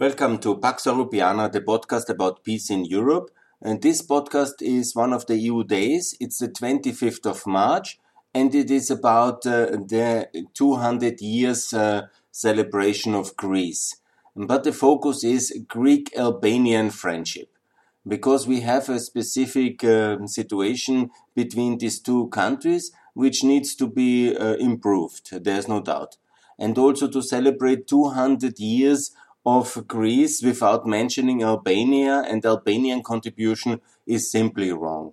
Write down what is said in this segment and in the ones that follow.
Welcome to Pax Europiana, the podcast about peace in Europe. And this podcast is one of the EU days. It's the 25th of March, and it is about uh, the 200 years uh, celebration of Greece. But the focus is Greek Albanian friendship because we have a specific uh, situation between these two countries which needs to be uh, improved, there's no doubt. And also to celebrate 200 years of Greece without mentioning Albania and Albanian contribution is simply wrong.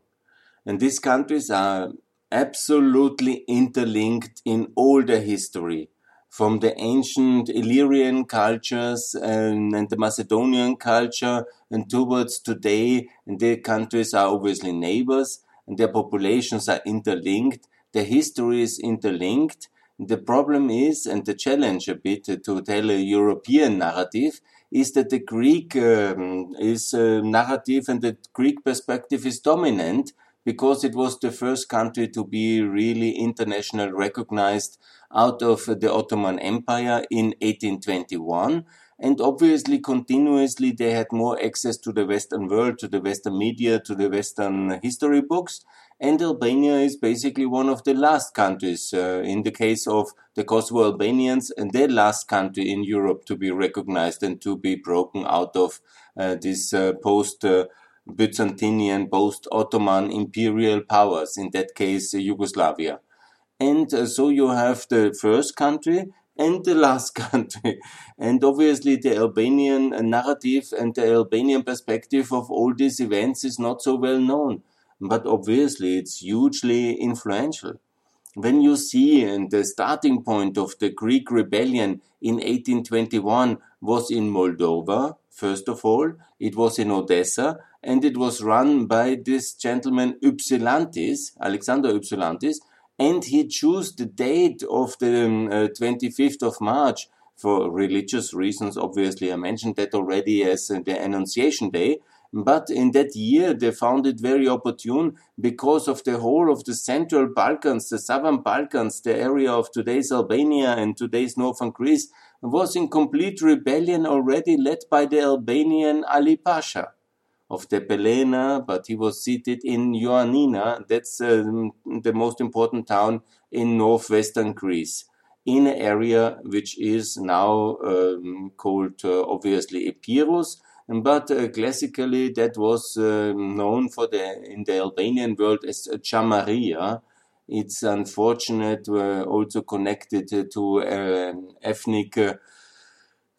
And these countries are absolutely interlinked in all their history, from the ancient Illyrian cultures and, and, the Macedonian culture and towards today. And the countries are obviously neighbors and their populations are interlinked. Their history is interlinked the problem is, and the challenge a bit to tell a European narrative, is that the Greek um, is uh, narrative and the Greek perspective is dominant because it was the first country to be really internationally recognized out of the Ottoman Empire in 1821. And obviously, continuously, they had more access to the Western world, to the Western media, to the Western history books. And Albania is basically one of the last countries, uh, in the case of the Kosovo Albanians, and the last country in Europe to be recognized and to be broken out of uh, this uh, post uh, Byzantinian, post Ottoman imperial powers, in that case, Yugoslavia. And uh, so you have the first country and the last country. And obviously, the Albanian narrative and the Albanian perspective of all these events is not so well known but obviously it's hugely influential. When you see and the starting point of the Greek rebellion in 1821 was in Moldova, first of all, it was in Odessa, and it was run by this gentleman Ypsilantis, Alexander Ypsilantis, and he chose the date of the um, uh, 25th of March for religious reasons. Obviously, I mentioned that already as uh, the Annunciation Day, but in that year, they found it very opportune because of the whole of the Central Balkans, the Southern Balkans, the area of today's Albania and today's northern Greece, was in complete rebellion already led by the Albanian Ali Pasha of Tepelena, but he was seated in Ioannina, that's um, the most important town in northwestern Greece, in an area which is now um, called uh, obviously Epirus, but uh, classically that was uh, known for the in the Albanian world as Chamaria. It's unfortunate uh, also connected to um, ethnic uh,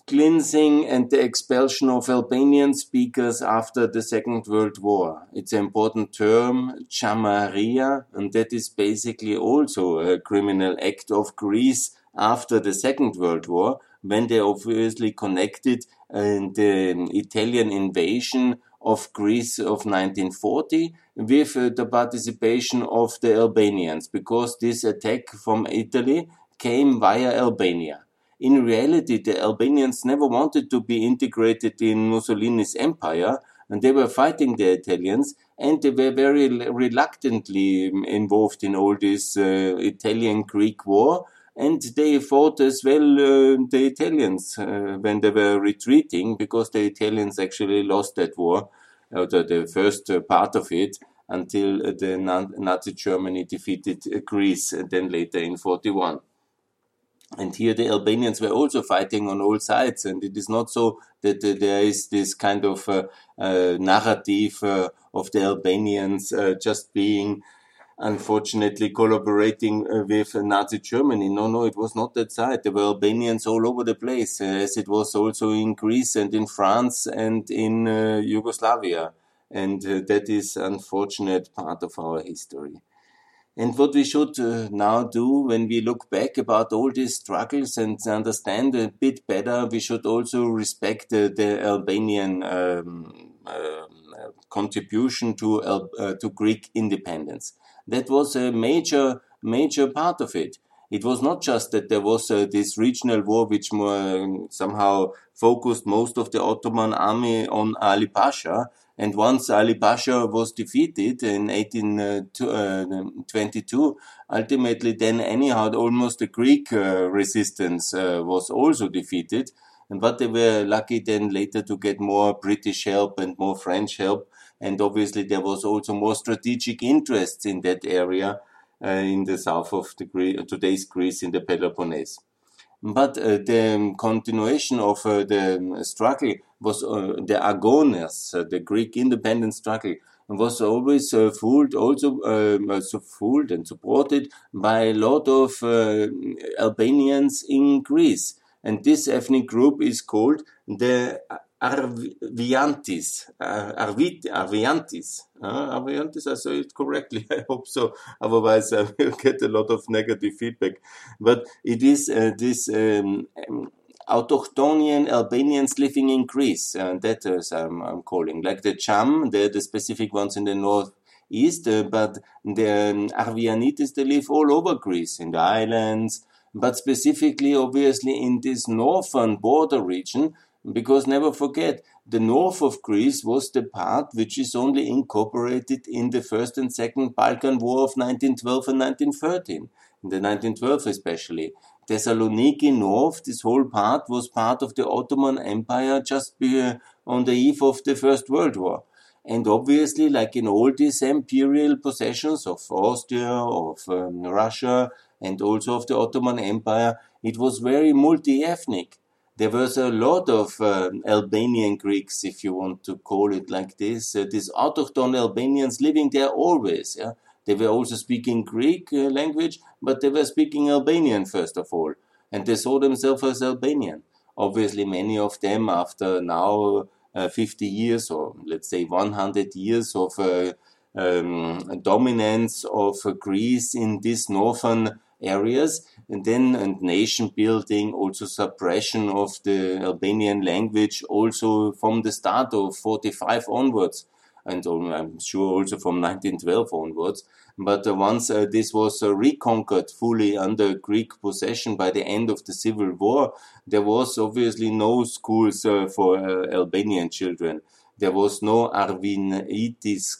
cleansing and the expulsion of Albanian speakers after the Second World War. It's an important term, Chamaria, and that is basically also a criminal act of Greece after the Second World War, when they obviously connected the Italian invasion of Greece of 1940 with uh, the participation of the Albanians, because this attack from Italy came via Albania. In reality, the Albanians never wanted to be integrated in Mussolini's empire, and they were fighting the Italians, and they were very reluctantly involved in all this uh, Italian-Greek war, and they fought as well uh, the Italians uh, when they were retreating because the Italians actually lost that war, uh, the, first uh, part of it, until uh, the Nazi Germany defeated uh, Greece, and then later in 41. And here the Albanians were also fighting on all sides, and it is not so that there is this kind of narrative of the Albanians just being unfortunately collaborating uh, with Nazi Germany. No, no, it was not that side. There were Albanians all over the place, uh, as it was also in Greece and in France and in uh, Yugoslavia. And uh, that is unfortunate part of our history. And what we should uh, now do when we look back about all these struggles and understand a bit better, we should also respect uh, the Albanian um, um, contribution to, to Greek independence that was a major, major part of it. It was not just that there was uh, this regional war which more, somehow focused most of the Ottoman army on Ali Pasha. And once Ali Pasha was defeated in 1822, uh, ultimately then anyhow almost the Greek uh, resistance uh, was also defeated. And but they were lucky then later to get more British help and more French help. And obviously there was also more strategic interests in that area uh, in the south of the Gre- today's Greece in the Peloponnese. But uh, the continuation of uh, the struggle was uh, the Agonias, uh, the Greek independence struggle, was always uh, fooled, also um, so fooled and supported by a lot of Albanians in Greece. And this ethnic group is called the Arviantis, uh, Arvit, Arviantis, uh, Arviantis, I say it correctly, I hope so, otherwise I will get a lot of negative feedback. But it is uh, this um, Albanians living in Greece, and that is I'm, I'm calling, like the Cham, the, the specific ones in the north east, uh, but the um, Arvianitis, they live all over Greece, in the islands, but specifically, obviously, in this northern border region, because never forget, the north of Greece was the part which is only incorporated in the First and Second Balkan War of 1912 and 1913, in the 1912 especially. Thessaloniki North, this whole part was part of the Ottoman Empire just on the eve of the First World War. And obviously, like in all these imperial possessions of Austria, of um, Russia, and also of the Ottoman Empire, it was very multi-ethnic there was a lot of uh, Albanian Greeks, if you want to call it like this, uh, these autochthon Albanians living there always. Yeah? They were also speaking Greek uh, language, but they were speaking Albanian first of all, and they saw themselves as Albanian. Obviously, many of them, after now uh, 50 years or let's say 100 years of uh, um, dominance of Greece in this northern areas and then and nation building also suppression of the albanian language also from the start of 45 onwards and i'm sure also from 1912 onwards. But uh, once uh, this was uh, reconquered fully under greek possession by the end of the civil war there was obviously no schools for albanian children. There was no arvinitis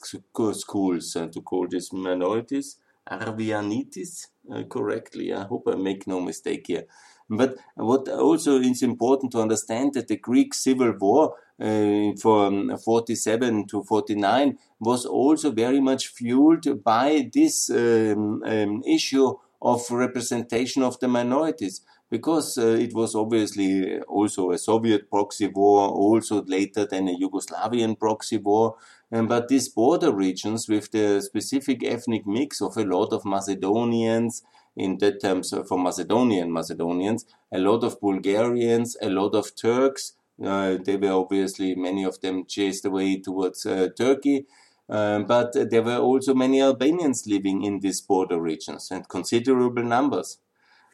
schools uh, to call these minorities arvianitis correctly. I hope I make no mistake here. But what also is important to understand that the Greek Civil War uh, from 47 to 49 was also very much fueled by this um, um, issue of representation of the minorities because uh, it was obviously also a Soviet proxy war, also later than a Yugoslavian proxy war, um, but these border regions with the specific ethnic mix of a lot of Macedonians, in that terms for Macedonian Macedonians, a lot of Bulgarians, a lot of Turks. Uh, they were obviously many of them chased away towards uh, Turkey. Um, but there were also many Albanians living in these border regions and considerable numbers.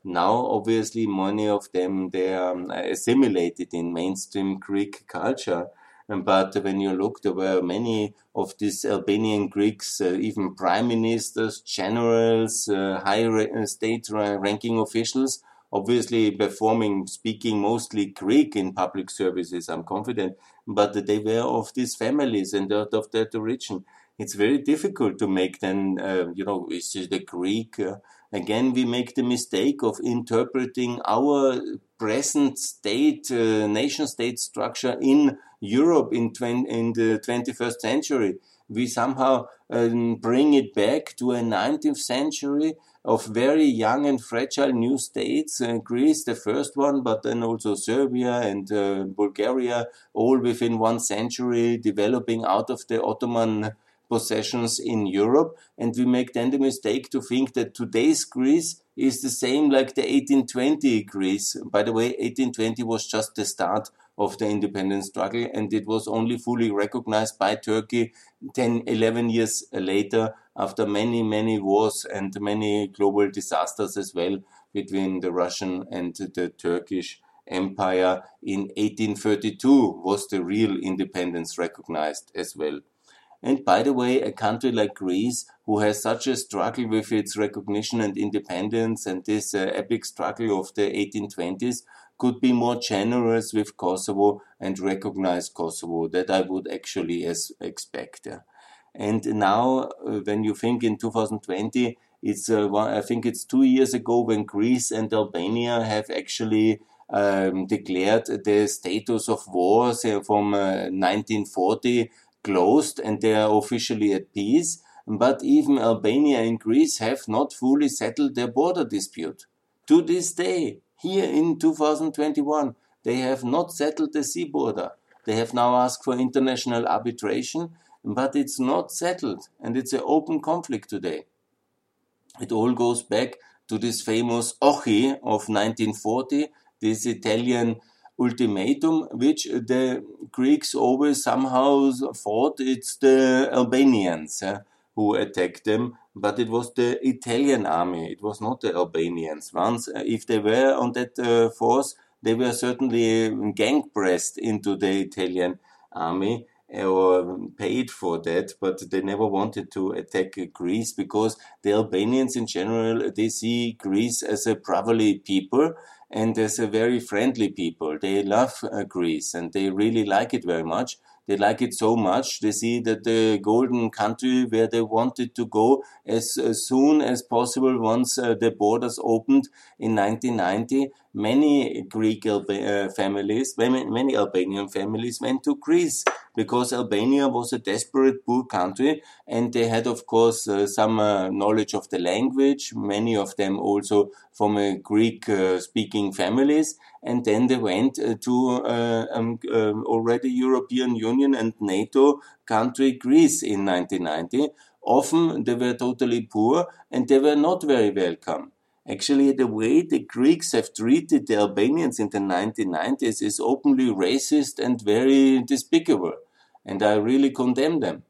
Now, obviously, many of them they are um, assimilated in mainstream Greek culture, but when you look, there were many of these Albanian Greeks, uh, even prime ministers, generals, uh, high uh, state ranking officials, obviously performing, speaking mostly Greek in public services, I'm confident, but they were of these families and out of that origin. It's very difficult to make then, uh, you know, is the Greek? Uh, again, we make the mistake of interpreting our present state, uh, nation state structure in Europe in, in the 21st century. We somehow um, bring it back to a 19th century of very young and fragile new states. Uh, Greece, the first one, but then also Serbia and uh, Bulgaria, all within one century, developing out of the Ottoman possessions in Europe. And we make then the mistake to think that today's Greece is the same like the 1820 Greece. By the way, 1820 was just the start of the independence struggle and it was only fully recognized by Turkey 10, 11 years later after many, many wars and many global disasters as well between the Russian and the Turkish empire in 1832 was the real independence recognized as well. And by the way, a country like Greece, who has such a struggle with its recognition and independence and this uh, epic struggle of the 1820s, could be more generous with Kosovo and recognize Kosovo. That I would actually as expect. And now, uh, when you think in 2020, it's uh, I think it's two years ago when Greece and Albania have actually um, declared the status of war from uh, 1940 closed and they are officially at peace. But even Albania and Greece have not fully settled their border dispute. To this day, here in 2021, they have not settled the sea border. They have now asked for international arbitration, but it's not settled and it's an open conflict today. It all goes back to this famous Ochi of 1940, this Italian ultimatum, which the Greeks always somehow thought it's the Albanians uh, who attacked them, but it was the Italian army, it was not the Albanians. Once, uh, if they were on that uh, force, they were certainly gang pressed into the Italian army or paid for that, but they never wanted to attack Greece because the Albanians in general, they see Greece as a brotherly people and as a very friendly people. They love uh, Greece and they really like it very much. They like it so much. They see that the golden country where they wanted to go as, as soon as possible once uh, the borders opened in 1990. Many Greek uh, families, many, Albanian families went to Greece because Albania was a desperate poor country and they had of course uh, some uh, knowledge of the language. Many of them also from a greek uh, speaking families. And then they went uh, to uh, um, um, already european union and nato country greece in 1990 often they were totally poor and they were not very welcome Actually, the way the Greeks have treated the Albanians in the 1990s is openly racist and very despicable and I really condemn them.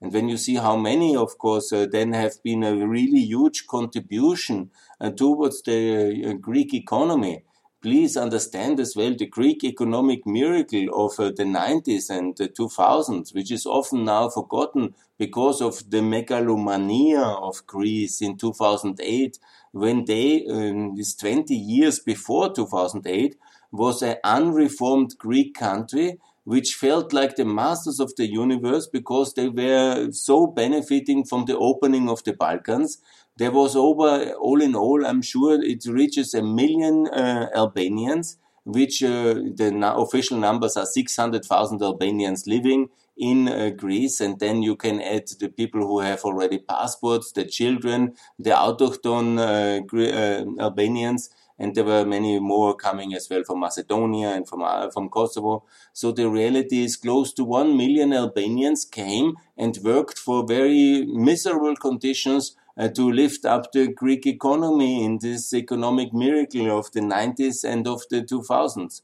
And when you see how many, of course, uh, then have been a really huge contribution uh, towards the uh, Greek economy, please understand as well the Greek economic miracle of uh, the 90s and the 2000s, which is often now forgotten because of the megalomania of Greece in 2008, when they, um, this 20 years before 2008, was an unreformed Greek country which felt like the masters of the universe because they were so benefiting from the opening of the Balkans. There was over, all in all, I'm sure it reaches a million uh, Albanians, which uh, the official numbers are 600,000 Albanians living in uh, Greece, and then you can add the people who have already passports, the children, the autochthon uh, uh, Albanians, and there were many more coming as well from Macedonia and from uh, from Kosovo. So the reality is close to one million Albanians came and worked for very miserable conditions uh, to lift up the Greek economy in this economic miracle of the 90s and of the 2000s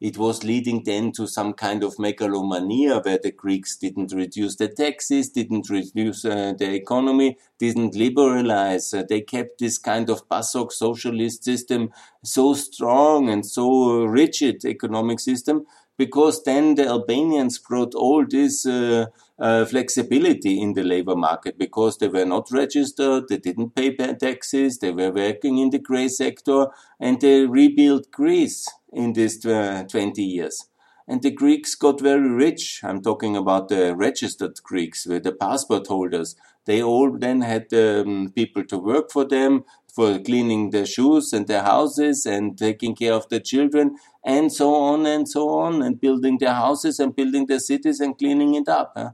it was leading then to some kind of megalomania where the Greeks didn't reduce the taxes, didn't reduce uh, the economy, didn't liberalize. Uh, they kept this kind of PASOK socialist system so strong and so rigid economic system because then the Albanians brought all this uh, uh, flexibility in the labor market because they were not registered, they didn't pay taxes, they were working in the gray sector, and they rebuilt Greece in these uh, 20 years. And the Greeks got very rich. I'm talking about the registered Greeks, the passport holders. They all then had um, people to work for them, for cleaning their shoes and their houses and taking care of their children and so on and so on and building their houses and building their cities and cleaning it up. Huh?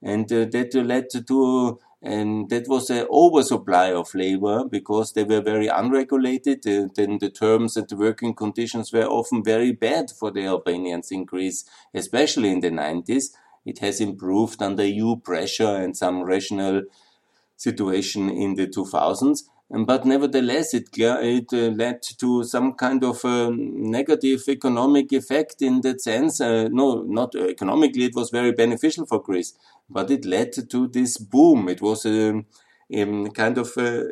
And uh, that led to and that was an oversupply of labor because they were very unregulated. Uh, then the terms and the working conditions were often very bad for the Albanians in Greece, especially in the 90s. It has improved under EU pressure and some rational situation in the 2000s. But nevertheless, it, it uh, led to some kind of uh, negative economic effect in that sense. Uh, no, not economically, it was very beneficial for Greece, but it led to this boom. It was a, a kind of a,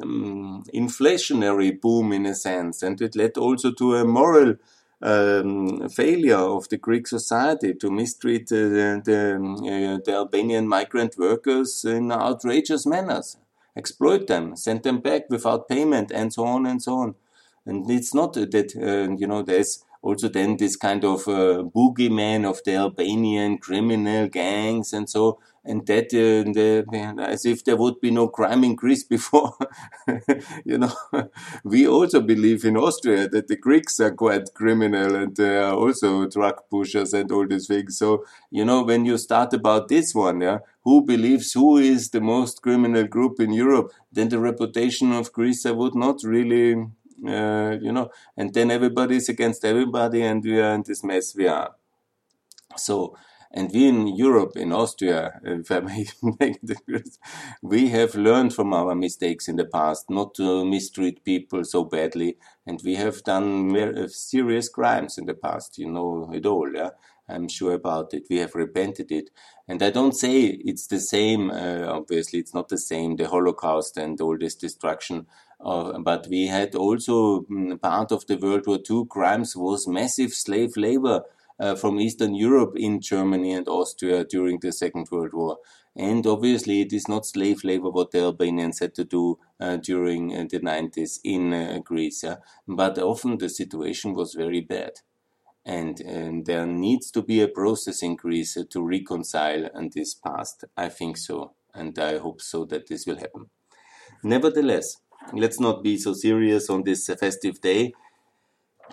um, inflationary boom in a sense, and it led also to a moral um, failure of the Greek society to mistreat uh, the, uh, the Albanian migrant workers in outrageous manners exploit them, send them back without payment, and so on and so on. And it's not that, uh, you know, there's also then this kind of uh, boogeyman of the Albanian criminal gangs and so. And that uh, the, as if there would be no crime in Greece before. you know, we also believe in Austria that the Greeks are quite criminal and they are also drug pushers and all these things. So, you know, when you start about this one, yeah, who believes who is the most criminal group in Europe, then the reputation of Greece would not really, uh, you know, and then everybody is against everybody and we are in this mess we are. So, and we in Europe, in Austria, if I may make we have learned from our mistakes in the past not to mistreat people so badly. And we have done uh, serious crimes in the past. You know it all, yeah? I'm sure about it. We have repented it. And I don't say it's the same, uh, obviously, it's not the same, the Holocaust and all this destruction. Uh, but we had also mm, part of the World War II crimes was massive slave labor uh, from Eastern Europe in Germany and Austria during the Second World War. And obviously, it is not slave labor what the Albanians had to do uh, during uh, the 90s in uh, Greece. Yeah? But often the situation was very bad. And, and, there needs to be a process in Greece to reconcile on this past. I think so. And I hope so that this will happen. Nevertheless, let's not be so serious on this festive day.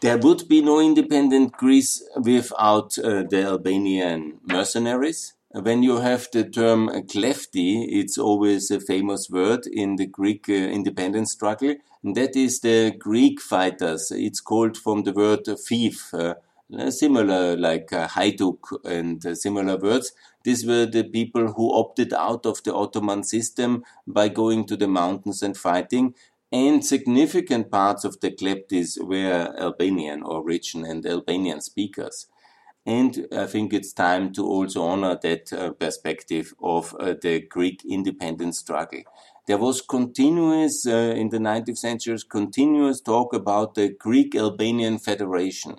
There would be no independent Greece without uh, the Albanian mercenaries. When you have the term klefti, it's always a famous word in the Greek uh, independence struggle. And that is the Greek fighters. It's called from the word thief, uh, similar like uh, haiduk and uh, similar words. These were the people who opted out of the Ottoman system by going to the mountains and fighting and significant parts of the Kleptis were Albanian origin and Albanian speakers. And I think it's time to also honor that uh, perspective of uh, the Greek independence struggle. There was continuous, uh, in the 19th century, continuous talk about the Greek Albanian Federation.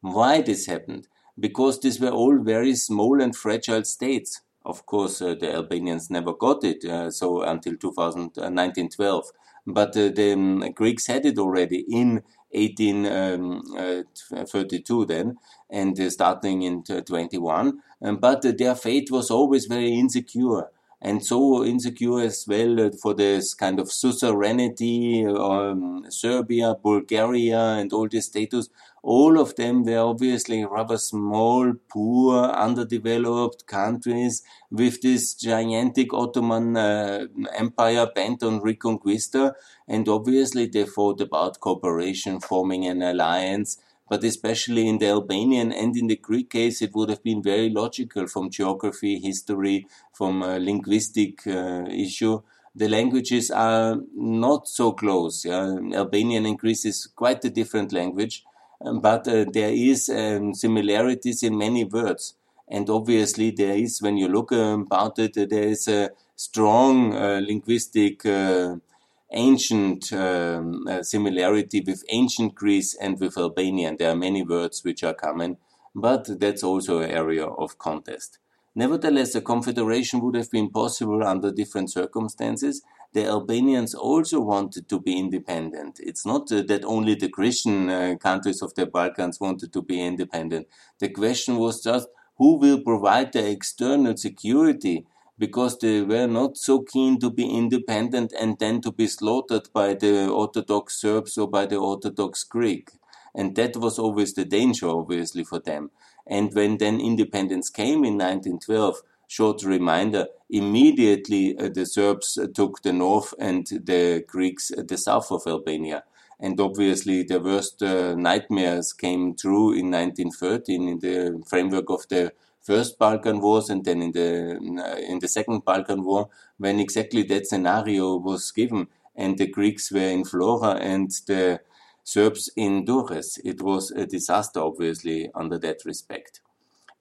Why this happened? Because these were all very small and fragile states. Of course, uh, the Albanians never got it, uh, so until 2000, 1912 but uh, the um, Greeks had it already in 1832 um, uh, then, and uh, starting in 21. Um, but their fate was always very insecure and so insecure as well for this kind of suzerainty, um, Serbia, Bulgaria, and all these status. All of them were obviously rather small, poor, underdeveloped countries with this gigantic Ottoman uh, empire bent on reconquista. And obviously they thought about cooperation, forming an alliance, but especially in the Albanian and in the Greek case, it would have been very logical from geography, history, from linguistic uh, issue. The languages are not so close. Yeah? Albanian and Greek is quite a different language, um, but uh, there is um, similarities in many words. And obviously, there is, when you look about it, there is a strong uh, linguistic uh, ancient um, uh, similarity with ancient Greece and with Albania. And There are many words which are common, but that's also an area of contest. Nevertheless, a confederation would have been possible under different circumstances. The Albanians also wanted to be independent. It's not uh, that only the Christian uh, countries of the Balkans wanted to be independent. The question was just who will provide the external security because they were not so keen to be independent and then to be slaughtered by the Orthodox Serbs or by the Orthodox Greek. And that was always the danger, obviously, for them. And when then independence came in 1912, short reminder, immediately uh, the Serbs uh, took the north and the Greeks uh, the south of Albania. And obviously, the worst uh, nightmares came true in 1913 in the framework of the first Balkan Wars and then in the in the second Balkan War, when exactly that scenario was given, and the Greeks were in Vlora and the Serbs in Durrës. It was a disaster, obviously, under that respect.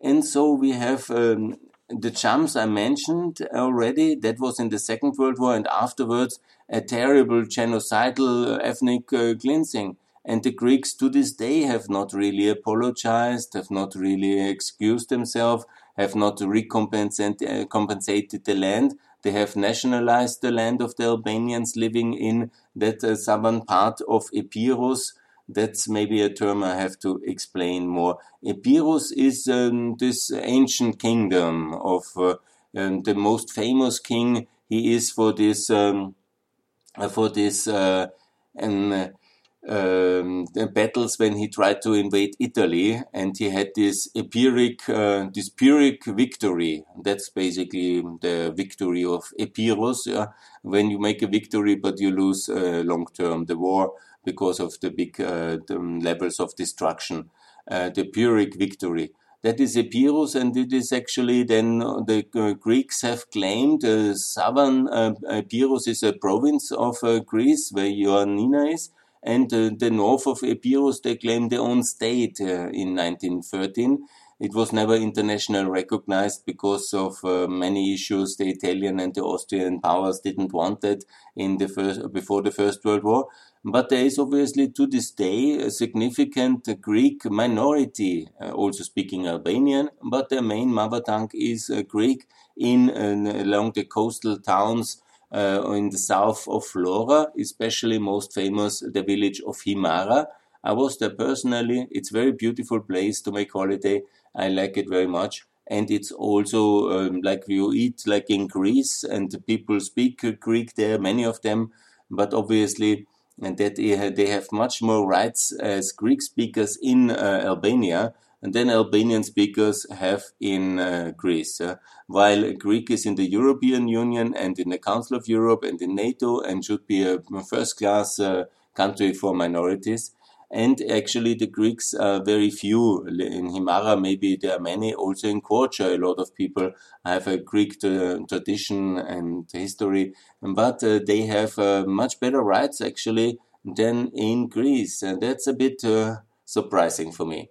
And so we have um, the Chams I mentioned already. That was in the Second World War, and afterwards a terrible genocidal ethnic uh, cleansing and the Greeks to this day have not really apologized, have not really excused themselves, have not recompensated uh, the land. They have nationalized the land of the Albanians living in that uh, southern part of Epirus. That's maybe a term I have to explain more. Epirus is um, this ancient kingdom of uh, um, the most famous king he is for this um, for this uh, um, battles when he tried to invade Italy, and he had this Epiric, uh, this Pyrrhic victory. That's basically the victory of Epirus. Yeah? When you make a victory, but you lose uh, long term the war because of the big uh, the levels of destruction. Uh, the Pyrrhic victory. That is Epirus, and it is actually then the uh, Greeks have claimed uh, southern Epirus is a province of Greece where Ioannina is and uh, the north of Epirus, they claimed their own state uh, in 1913. It was never internationally recognized because of uh, many issues. The Italian and the Austrian powers didn't want it in the first, before the First World War. But there is obviously to this day a significant Greek minority, uh, also speaking Albanian, but their main mother tongue is uh, Greek in uh, along the coastal towns in the south of Vlora, especially most famous the village of Himara. I was there personally. It's very beautiful place to make holiday. I like it very much. And it's also um, like you eat like in Greece, and the people speak Greek there, many of them. But obviously, and that they have much more rights as Greek speakers in uh, Albania and then Albanian speakers have in uh, Greece. Uh, while Greek is in the European Union and in the Council of Europe and in NATO and should be a first class uh, country for minorities. And actually, the Greeks are very few. In Himara, maybe there are many. Also in Korcha, a lot of people have a Greek tradition and history, but uh, they have uh, much better rights actually than in Greece. And that's a bit uh, surprising for me.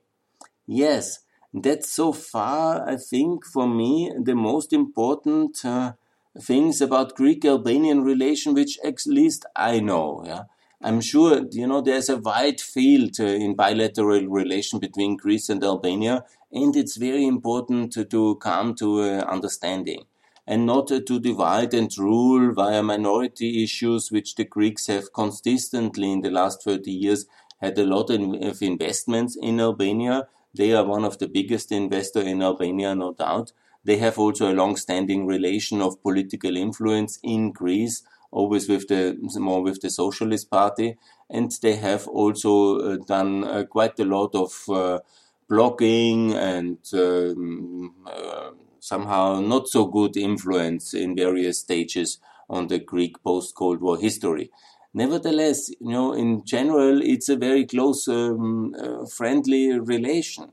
Yes, that's so far, I think, for me, the most important uh, things about Greek-Albanian relation, which at least I know. Yeah, I'm sure you know there's a wide field uh, in bilateral relation between Greece and Albania, and it's very important to, to come to uh, understanding and not uh, to divide and rule via minority issues, which the Greeks have consistently in the last 30 years had a lot of investments in Albania they are one of the biggest investor in Albania, no doubt. They have also a long-standing relation of political influence in Greece, always with the more with the Socialist Party, and they have also uh, done uh, quite a lot of uh, blocking and um, uh, somehow not so good influence in various stages on the Greek post-Cold War history. Nevertheless, you know, in general, it's a very close, um, uh, friendly relation.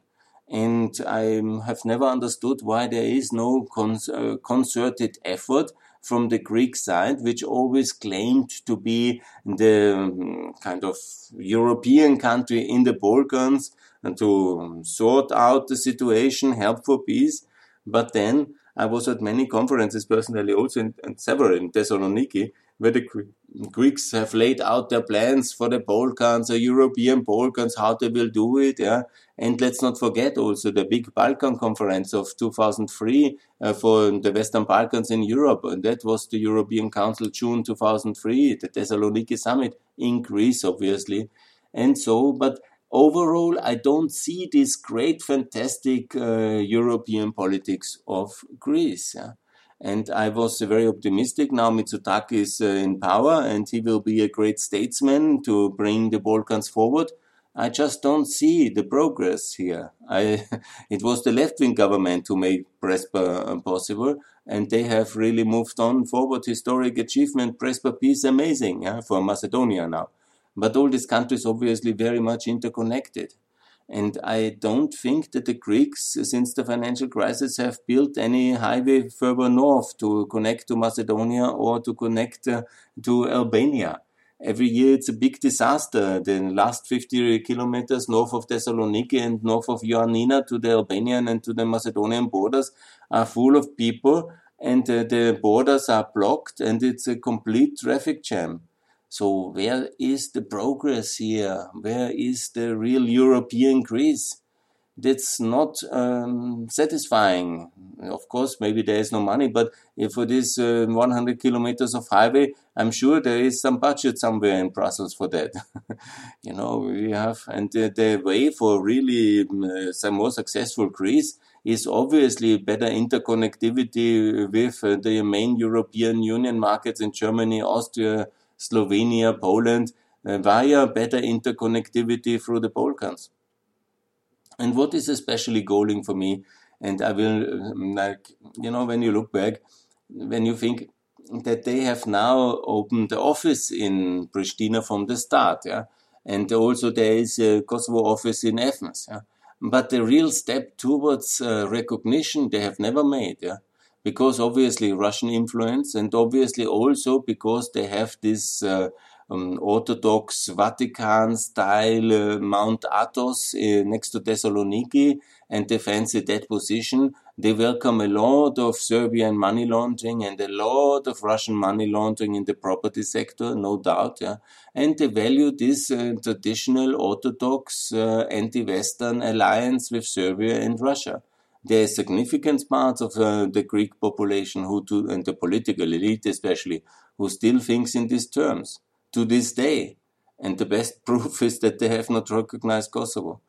And I have never understood why there is no uh, concerted effort from the Greek side, which always claimed to be the um, kind of European country in the Balkans and to sort out the situation, help for peace. But then I was at many conferences personally, also in, and several in Thessaloniki, where the Greeks have laid out their plans for the Balkans, the European Balkans, how they will do it. Yeah. And let's not forget also the big Balkan conference of 2003 uh, for the Western Balkans in Europe. And that was the European Council June 2003, the Thessaloniki summit in Greece, obviously. And so, but overall, I don't see this great, fantastic uh, European politics of Greece. Yeah? And I was very optimistic. Now Mitsotakis is uh, in power and he will be a great statesman to bring the Balkans forward. I just don't see the progress here. I, it was the left-wing government who made Prespa possible, and they have really moved on forward. Historic achievement, Prespa peace, amazing yeah, for Macedonia now. But all these countries obviously very much interconnected. And I don't think that the Greeks, since the financial crisis, have built any highway further north to connect to Macedonia or to connect uh, to Albania. Every year it's a big disaster. The last 50 kilometers north of Thessaloniki and north of Ioannina to the Albanian and to the Macedonian borders are full of people and uh, the borders are blocked and it's a complete traffic jam. So where is the progress here? Where is the real European Greece? That's not um, satisfying. of course, maybe there is no money, but for this uh, 100 kilometers of highway, I'm sure there is some budget somewhere in Brussels for that. you know, we have, and the, the way for really um, uh, some more successful Greece is obviously better interconnectivity with uh, the main European Union markets in Germany, Austria, Slovenia, Poland, uh, via better interconnectivity through the Balkans. And what is especially galling for me, and I will, um, like, you know, when you look back, when you think that they have now opened the office in Pristina from the start, yeah, and also there is a Kosovo office in Athens, yeah, but the real step towards uh, recognition they have never made, yeah, because obviously Russian influence, and obviously also because they have this. Uh, um, Orthodox Vatican style uh, Mount Athos uh, next to Thessaloniki and they fancy that position. They welcome a lot of Serbian money laundering and a lot of Russian money laundering in the property sector, no doubt. Yeah. And they value this uh, traditional Orthodox uh, anti-Western alliance with Serbia and Russia. There are significant parts of uh, the Greek population who and the political elite especially, who still thinks in these terms to this day. And the best proof is that they have not recognized Kosovo.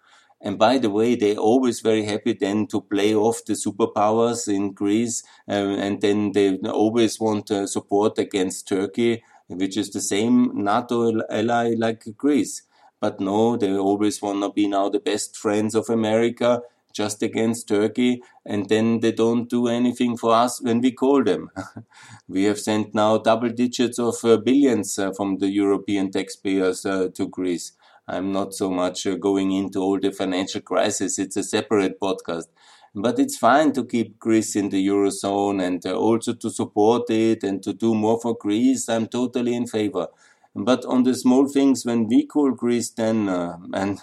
And by the way, they're always very happy then to play off the superpowers in Greece. Um, and then they always want uh, support against Turkey, which is the same NATO ally like Greece. But no, they always want to be now the best friends of America just against Turkey, and then they don't do anything for us when we call them. we have sent now double digits of uh, billions uh, from the European taxpayers uh, to Greece. I'm not so much uh, going into all the financial crisis. It's a separate podcast. But it's fine to keep Greece in the Eurozone and uh, also to support it and to do more for Greece. I'm totally in favor. But on the small things, when we call Greece, then, uh, and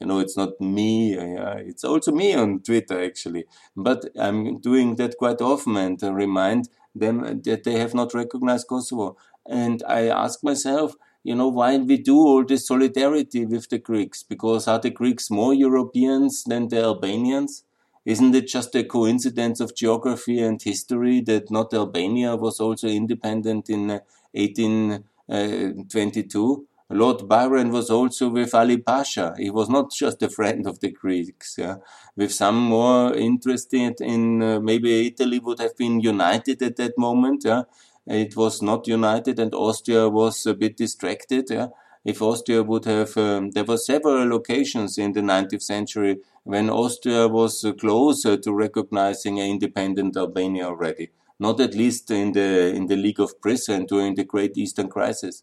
you know, it's not me, uh, it's also me on Twitter actually. But I'm doing that quite often and uh, remind them that they have not recognized Kosovo. And I ask myself, you know, why we do all this solidarity with the Greeks? Because are the Greeks more Europeans than the Albanians? Isn't it just a coincidence of geography and history that not Albania was also independent in 18? Uh, 22, Lord Byron was also with Ali Pasha. He was not just a friend of the Greeks. Yeah? With some more interested in uh, maybe Italy would have been united at that moment. Yeah? It was not united, and Austria was a bit distracted. Yeah? If Austria would have, um, there were several occasions in the 19th century when Austria was closer to recognizing an independent Albania already not at least in the in the League of Prizren during the Great Eastern Crisis.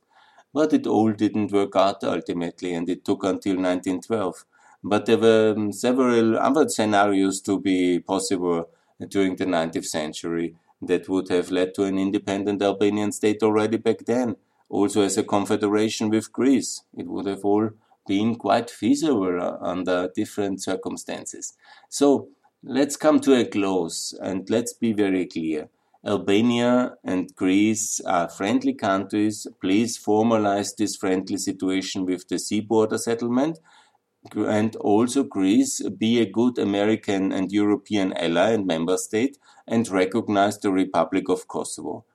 But it all didn't work out ultimately, and it took until 1912. But there were um, several other scenarios to be possible during the 19th century that would have led to an independent Albanian state already back then, also as a confederation with Greece. It would have all been quite feasible uh, under different circumstances. So let's come to a close and let's be very clear. Albania and Greece are friendly countries. Please formalize this friendly situation with the sea border settlement. And also, Greece be a good American and European ally and member state and recognize the Republic of Kosovo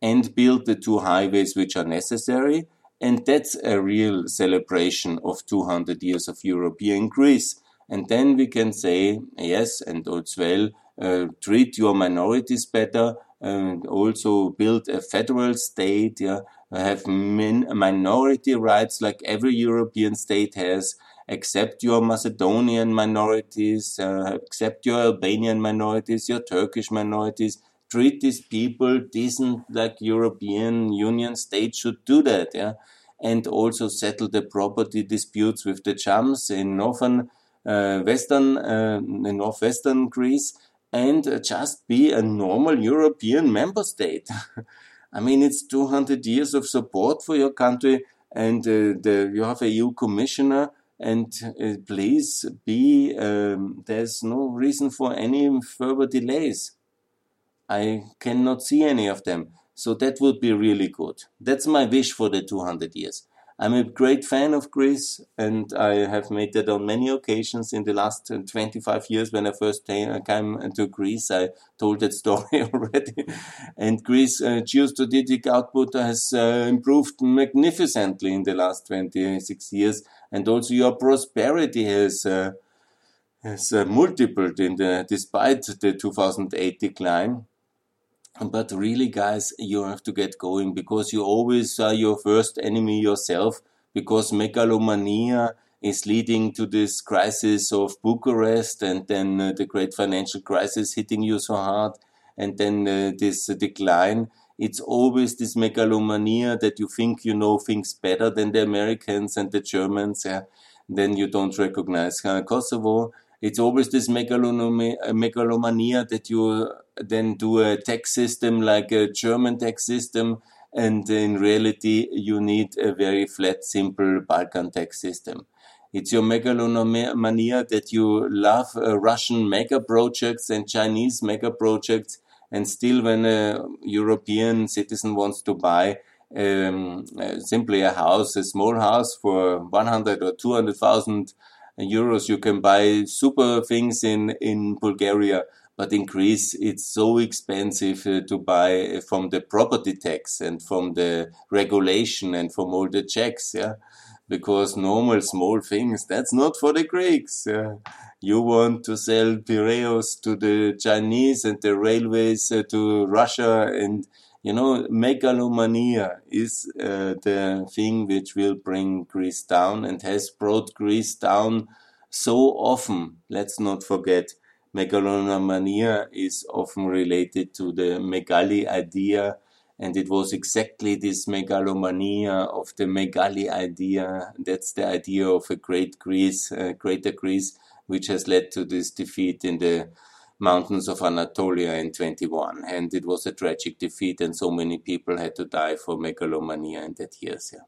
and build the two highways which are necessary. And that's a real celebration of 200 years of European Greece. And then we can say, yes, and as well, uh, treat your minorities better, and also build a federal state, yeah, have min- minority rights like every European state has, accept your Macedonian minorities, uh, accept your Albanian minorities, your Turkish minorities, treat these people decent like European Union states should do that, yeah, and also settle the property disputes with the Chams in northern, uh, western, uh, in northwestern Greece, and just be a normal European member state. I mean, it's 200 years of support for your country, and uh, the, you have a EU commissioner, and uh, please be, um, there's no reason for any further delays. I cannot see any of them. So that would be really good. That's my wish for the 200 years. I'm a great fan of Greece, and I have made that on many occasions in the last uh, 25 years. When I first came to Greece, I told that story already. and Greece uh, geostrategic output has uh, improved magnificently in the last 26 years, and also your prosperity has uh, has uh, multiplied in the despite the 2008 decline. But really, guys, you have to get going because you always are your first enemy yourself because megalomania is leading to this crisis of Bucharest and then uh, the great financial crisis hitting you so hard and then uh, this uh, decline. It's always this megalomania that you think you know things better than the Americans and the Germans. Yeah? Then you don't recognize uh, Kosovo it's always this megalomania that you then do a tax system like a German tax system, and in reality, you need a very flat, simple Balkan tax system. It's your megalomania that you love uh, Russian mega projects and Chinese mega projects, and still, when a European citizen wants to buy um, uh, simply a house, a small house for 100 or 200,000 euros you can buy super things in in Bulgaria but in Greece it's so expensive uh, to buy from the property tax and from the regulation and from all the checks yeah because normal small things that's not for the Greeks yeah? you want to sell Piraeus to the Chinese and the railways uh, to Russia and you know, megalomania is uh, the thing which will bring Greece down and has brought Greece down so often. Let's not forget, megalomania is often related to the megali idea, and it was exactly this megalomania of the megali idea. That's the idea of a great Greece, uh, greater Greece, which has led to this defeat in the mountains of Anatolia in 21. And it was a tragic defeat, and so many people had to die for megalomania in that years. Yeah.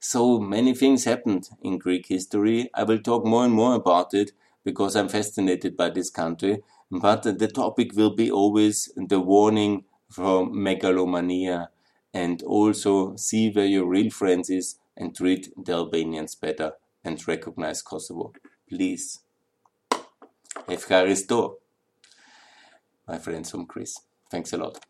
So many things happened in Greek history. I will talk more and more about it because I'm fascinated by this country. But the topic will be always the warning from megalomania and also see where your real friends is and treat the Albanians better and recognize Kosovo. Please. Efcharisto my from Greece. Thanks a lot.